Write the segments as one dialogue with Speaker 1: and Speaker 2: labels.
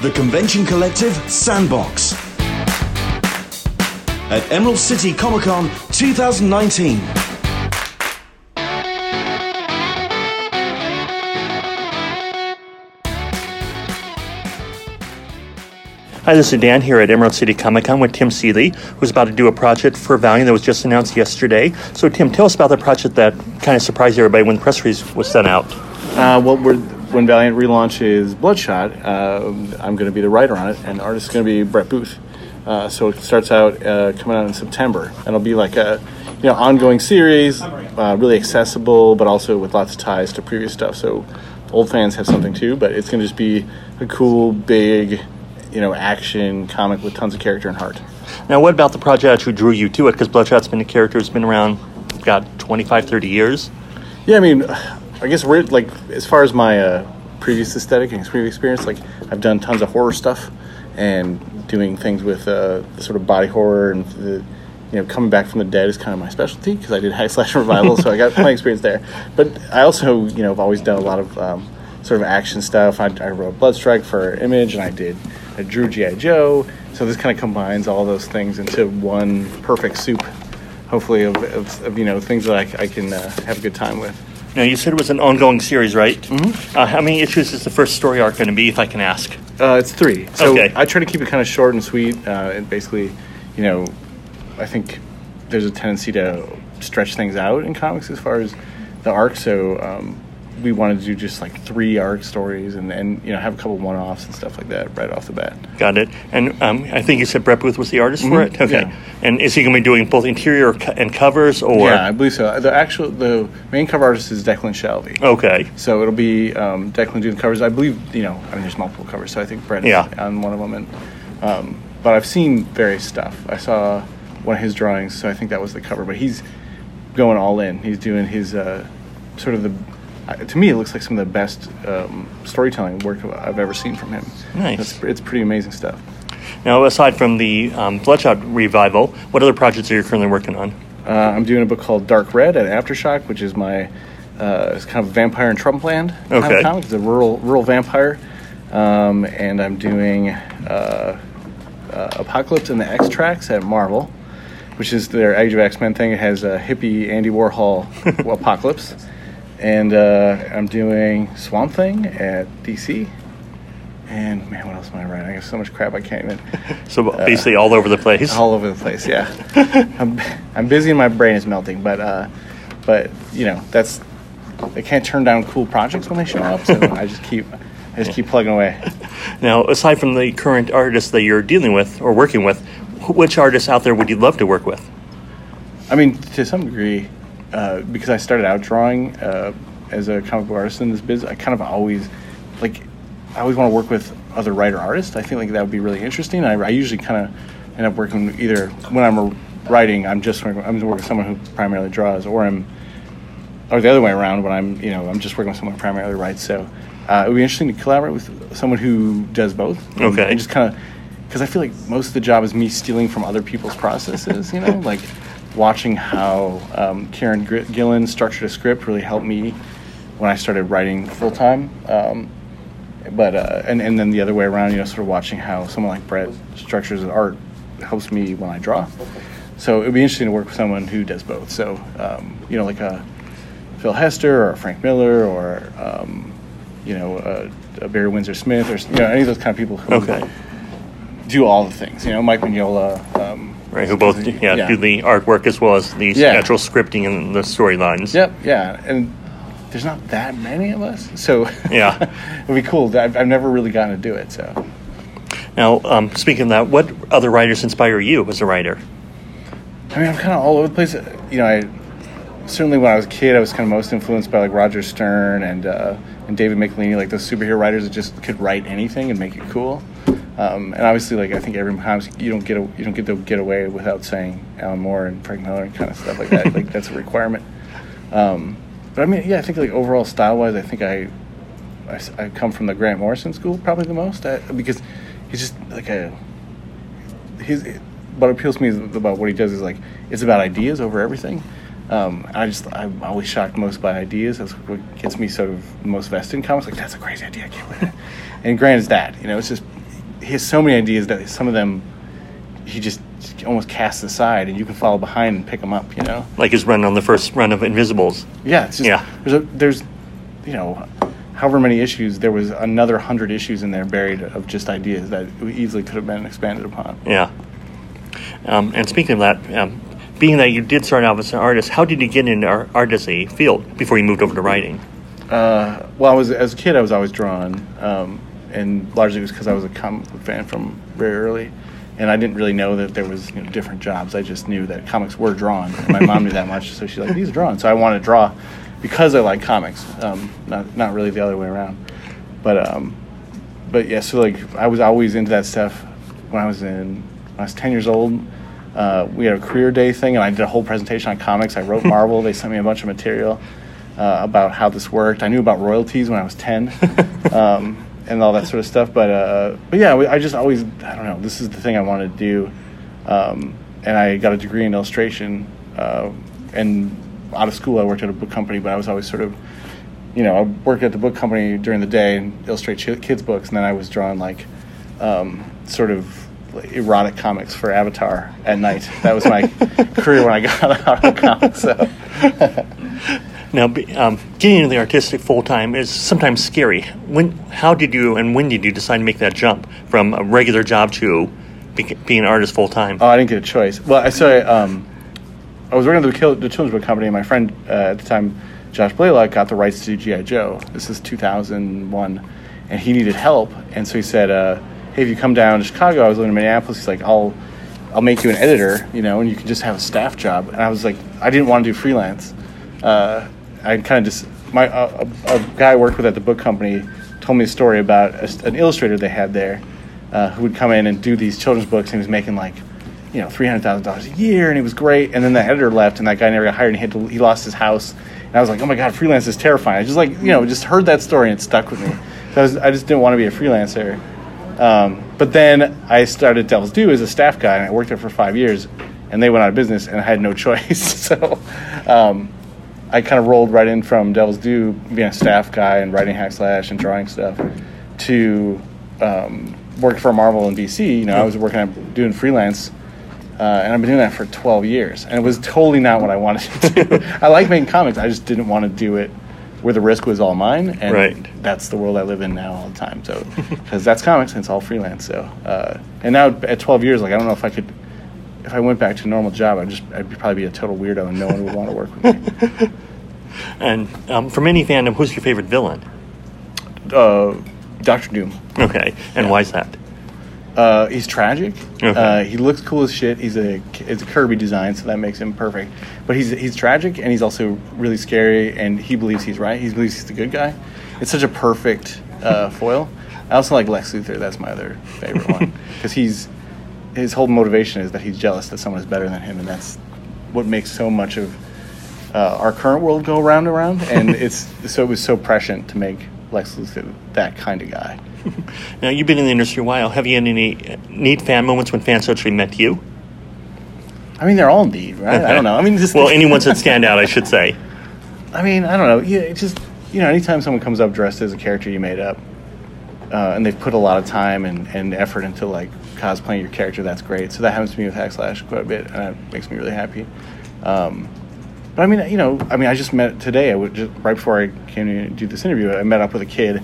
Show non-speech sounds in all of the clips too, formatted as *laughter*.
Speaker 1: The Convention Collective Sandbox. At Emerald City Comic Con 2019.
Speaker 2: Hi, this is Dan here at Emerald City Comic Con with Tim Seeley, who's about to do a project for Valiant that was just announced yesterday. So, Tim, tell us about the project that kind of surprised everybody when the press release was sent out.
Speaker 3: Uh, well, we're, when Valiant relaunches Bloodshot, uh, I'm going to be the writer on it, and the artist is going to be Brett Booth. Uh, so it starts out uh, coming out in September, and it'll be like a you know ongoing series, uh, really accessible, but also with lots of ties to previous stuff. So old fans have something too, but it's going to just be a cool, big, you know, action comic with tons of character and heart.
Speaker 2: Now, what about the project who drew you to it? Because Bloodshot's been a character who's been around, got 25, 30 years.
Speaker 3: Yeah, I mean, I guess like as far as my uh, previous aesthetic and previous experience, like I've done tons of horror stuff and doing things with uh, the sort of body horror and the you know coming back from the dead is kind of my specialty because I did *laughs* hack slash revival, so I got plenty experience there. But I also you know have always done a lot of um, sort of action stuff. I, I wrote Bloodstrike for Image, and I did I drew GI Joe. So this kind of combines all those things into one perfect soup, hopefully of, of, of you know things that I, I can uh, have a good time with.
Speaker 2: Now, you said it was an ongoing series, right? Mm-hmm. Uh, how many issues is the first story arc going to be, if I can ask?
Speaker 3: Uh, it's three. So
Speaker 2: Okay.
Speaker 3: I try to keep it kind of short and sweet. Uh, and basically, you know, I think there's a tendency to stretch things out in comics as far as the arc. So um, we wanted to do just like three arc stories and, and you know have a couple one offs and stuff like that right off the bat.
Speaker 2: Got it. And um, I think you said Brett Booth was the artist for
Speaker 3: Mhm,
Speaker 2: it? Okay.
Speaker 3: yeah.
Speaker 2: And is he going to be doing both interior and covers, or?
Speaker 3: yeah, I believe so. The actual the main cover artist is Declan Shalvey.
Speaker 2: Okay.
Speaker 3: So it'll be um, Declan doing the covers. I believe you know. I mean, there's multiple covers, so I think Brett is
Speaker 2: Yeah.
Speaker 3: on one of them. And um, but I've seen various stuff. I saw one of his drawings, so I think that was the cover. But he's going all in. He's doing his uh, sort of the. To me, it looks like some of the best um, storytelling work I've ever seen from him.
Speaker 2: Nice.
Speaker 3: It's, it's pretty amazing stuff.
Speaker 2: Now, aside from the um, Bloodshot revival, what other projects are you currently working on?
Speaker 3: Uh, I'm doing a book called Dark Red at Aftershock, which is my uh, it's kind of vampire in Trumpland kind of comic. It's a rural rural vampire, um, and I'm doing uh, uh, Apocalypse and the X-Tracts at Marvel, which is their Age of X-Man thing. It has a hippie Andy Warhol *laughs* Apocalypse, and uh, I'm doing Swamp Thing at DC. And man, what else am I writing? I got so much crap I can't even. *laughs*
Speaker 2: So basically, all over the place.
Speaker 3: all over the place. Yeah, *laughs* I'm, I'm busy and my brain is melting. But uh, but you know that's they can't turn down cool projects when they show up. So I just keep I just keep plugging away. *laughs*
Speaker 2: Now, aside from the current artists that you're dealing with or working with, which artists out there would you love to work with?
Speaker 3: I mean, to some degree, uh, because I started out drawing uh, as a comic book artist in this biz, I kind of always like I always want to work with other writer artists. I think like that would be really interesting. I, I usually kind of end up working either when I'm writing, I'm just working, I'm working with someone who primarily draws, or I'm or the other way around when I'm you know I'm just working with someone who primarily writes. So uh, it would be interesting to collaborate with someone who does both. And-
Speaker 2: Okay.
Speaker 3: and just kind of because I feel like most of the job is me stealing from other people's processes. You know, *laughs* like watching how um, Kieron Gillen structured a script really helped me when I started writing full time. Um, but uh, and and then the other way around, you know, sort of watching how someone like Brett structures his art helps me when I draw. So it would be interesting to work with someone who does both. So um, you know, like a Phil Hester or Frank Miller or um, you know a, a Barry Windsor Smith or you know any of those kind of people who
Speaker 2: Okay.
Speaker 3: do all the things. You know, Mike Mignola. Um,
Speaker 2: Right, who both yeah, do the artwork as well as the
Speaker 3: Yeah.
Speaker 2: actual scripting and the storylines.
Speaker 3: Yep, yeah, and there's not that many of us, so *laughs*
Speaker 2: Yeah.
Speaker 3: it'd be cool. I've, I've never really gotten to do it, so
Speaker 2: Now, um, speaking of that, what other writers inspire you as a writer?
Speaker 3: I mean, I'm kind of all over the place. You know, I certainly when I was a kid, I was kind of most influenced by like Roger Stern and uh, and David Michelinie, like those superhero writers that just could write anything and make it cool. Um, and obviously, like I think every times you don't get a, you don't get to get away without saying Alan Moore and Frank Miller and kind of stuff like that. *laughs* like that's a requirement. Um, but I mean, yeah, I think like overall style wise, I think I I come from the Grant Morrison school probably the most I, because he's just like a his what appeals to me about what he does is like it's about ideas over everything. Um, I just I'm always shocked most by ideas. That's what gets me sort of most vested in comics. Like that's a crazy idea. I can't believe it. And Grant is that. You know, it's just he has so many ideas that some of them he just almost casts aside, and you can follow behind and pick them up. You know.
Speaker 2: Like his run on the first run of Invisibles.
Speaker 3: Yeah, it's just,
Speaker 2: Yeah.
Speaker 3: There's, a, there's, you know, however many issues. There was another hundred issues in there buried of just ideas that easily could have been expanded upon.
Speaker 2: Yeah. Um, and speaking of that, um, being that you did start out as an artist, how did you get into ar- art as a field before you moved over to writing?
Speaker 3: Uh, well, I was as a kid, I was always drawn, um, and largely it was because I was a comic book fan from very early, and I didn't really know that there was you know, different jobs. I just knew that comics were drawn, and my mom knew that much, so she's like, "These are drawn." So I want to draw because I like comics, um, not not really the other way around. But um, but yeah, so like I was always into that stuff when I was in when I was ten years old. Uh, we had a career day thing, and I did a whole presentation on comics. I wrote *laughs* Marvel. they sent me a bunch of material uh, about how this worked. I knew about royalties when I was ten, *laughs* um, and all that sort of stuff. But uh, but yeah, I just always I don't know. This is the thing I wanted to do, um, and I got a degree in illustration. Uh, and out of school, I worked at a book company, but I was always sort of you know, I worked at the book company during the day and illustrate kids' books, and then I was drawing like um, sort of erotic comics for Avatar at night. That was my *laughs* career when I got out of college. So. *laughs*
Speaker 2: Now, um, getting into the artistic full time is sometimes scary. When, how did you and when did you decide to make that jump from a regular job to be, being an artist full time?
Speaker 3: Oh, I didn't get a choice. Well, I so I, um, I was working at the, the children's book company, and my friend uh, at the time, Josh Blaylock, got the rights to GI Joe. This is 2001, and he needed help, and so he said, uh, "Hey, if you come down to Chicago, I was living in Minneapolis. He's like, I'll." I'll make you an editor, you know, and you can just have a staff job. And I was like, I didn't want to do freelance. Uh, I kind of just my uh, a, a guy I worked with at the book company told me a story about a, an illustrator they had there uh, who would come in and do these children's books. And he was making like, you know, three hundred thousand dollars a year, and he was great. And then the editor left, and that guy never got hired, and he had to, he lost his house. And I was like, oh my god, freelance is terrifying. I just like you know just heard that story and it stuck with me. So I, was, I just didn't want to be a freelancer. Um, but then I started Devil's Due as a staff guy, and I worked there for five years, and they went out of business, and I had no *laughs* choice. so um, I kind of rolled right in from Devil's Due, being a staff guy and writing hack slash and drawing stuff, to um, working for Marvel in DC. You know, I was working at doing freelance, uh, and I've been doing that for 12 years, and it was totally not what I wanted to do. *laughs* I like making comics, I just didn't want to do it where the risk was all mine, and
Speaker 2: Right.
Speaker 3: that's the world I live in now all the time. So, because that's comics and it's all freelance. So, uh, and now at 12 years, like I don't know if I could, if I went back to a normal job, I'd just I'd probably be a total weirdo and no one would want to work with me. *laughs*
Speaker 2: And um, from any fandom, who's your favorite villain?
Speaker 3: Uh, Doctor Doom.
Speaker 2: Okay, and why is that?
Speaker 3: Uh, he's tragic.
Speaker 2: Okay.
Speaker 3: Uh, he looks cool as shit. He's a it's a Kirby design, so that makes him perfect. But he's he's tragic and he's also really scary. And he believes he's right. He believes he's the good guy. It's such a perfect uh, foil. I also like Lex Luthor. That's my other favorite one *laughs* because he's his whole motivation is that he's jealous that someone is better than him, and that's what makes so much of uh, our current world go round and round. And *laughs* it's so it was so prescient to make Lex Luthor that kind of guy. *laughs*
Speaker 2: Now, you've been in the industry a while. Have you had any uh, neat fan moments when fans actually met you?
Speaker 3: I mean, they're all neat, right? I don't know. I mean, just *laughs*
Speaker 2: well, any ones that stand out, I should say.
Speaker 3: I mean, I don't know. Yeah, it's just you know, anytime someone comes up dressed as a character you made up, uh, and they've put a lot of time and, and effort into like cosplaying your character, that's great. So that happens to me with Hackslash quite a bit, and it makes me really happy. Um, but I mean, you know, I mean, I just met today. I would just right before I came to do this interview, I met up with a kid.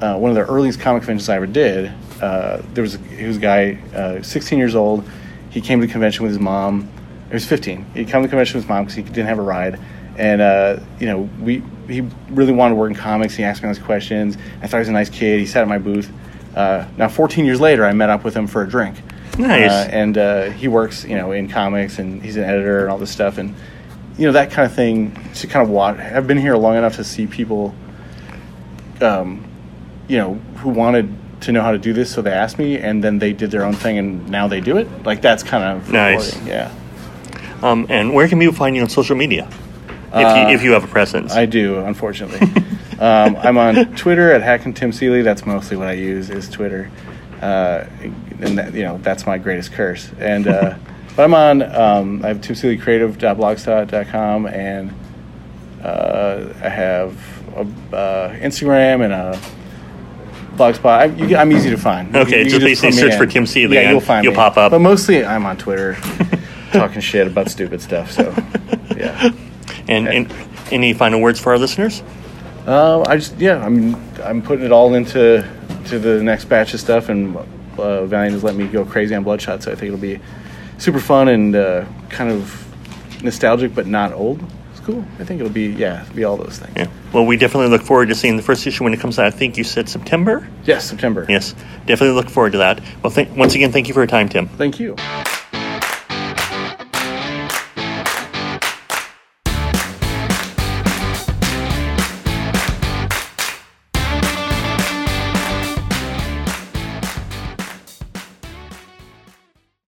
Speaker 3: Uh, one of the earliest comic conventions I ever did. Uh, there was a, he was a guy, uh, 16 years old. He came to the convention with his mom. He was 15. He came to the convention with his mom because he didn't have a ride, and uh, you know, we he really wanted to work in comics. He asked me all these questions. I thought he was a nice kid. He sat at my booth. Uh, now, 14 years later, I met up with him for a drink.
Speaker 2: Nice.
Speaker 3: Uh, and uh, he works, you know, in comics, and he's an editor and all this stuff, and you know that kind of thing. To kind of watch, I've been here long enough to see people, um, you know, who wanted to know how to do this, so they asked me, and then they did their own thing, and now they do it. Like that's kind of
Speaker 2: Nice.
Speaker 3: rewarding, Yeah,
Speaker 2: Um, and where can people find you on social media? If, you, if you have a presence.
Speaker 3: I do, unfortunately. *laughs* um, I'm on Twitter at Hack and Tim Seeley. That's mostly what I use is Twitter, uh, and that, you know that's my greatest curse. And uh, *laughs* but I'm on. Um, I have timseeleycreative.blogspot.com, and uh, I have a, uh, Instagram and a Blogspot. I, you, I'm easy to find. You-
Speaker 2: Okay,
Speaker 3: you
Speaker 2: just
Speaker 3: can
Speaker 2: basically search for Tim Seeley
Speaker 3: Yeah, you'll find
Speaker 2: you'll
Speaker 3: me.
Speaker 2: pop up.
Speaker 3: But mostly, I'm on Twitter, *laughs* talking shit about stupid stuff. So, yeah.
Speaker 2: And, and any final words for our listeners?
Speaker 3: Uh, I just yeah, I'm I'm putting it all into to the next batch of stuff, and uh, Valiant has let me go crazy on Bloodshot, so I think it'll be super fun and uh, kind of nostalgic, but not old. It's cool. I think it'll be yeah, it'll be all those things.
Speaker 2: Yeah. Well, we definitely look forward to seeing the first issue when it comes out. I think you said September.
Speaker 3: Yes, September.
Speaker 2: Yes, definitely look forward to that. Well, th- once again, thank you for your time, Tim.
Speaker 3: Thank you.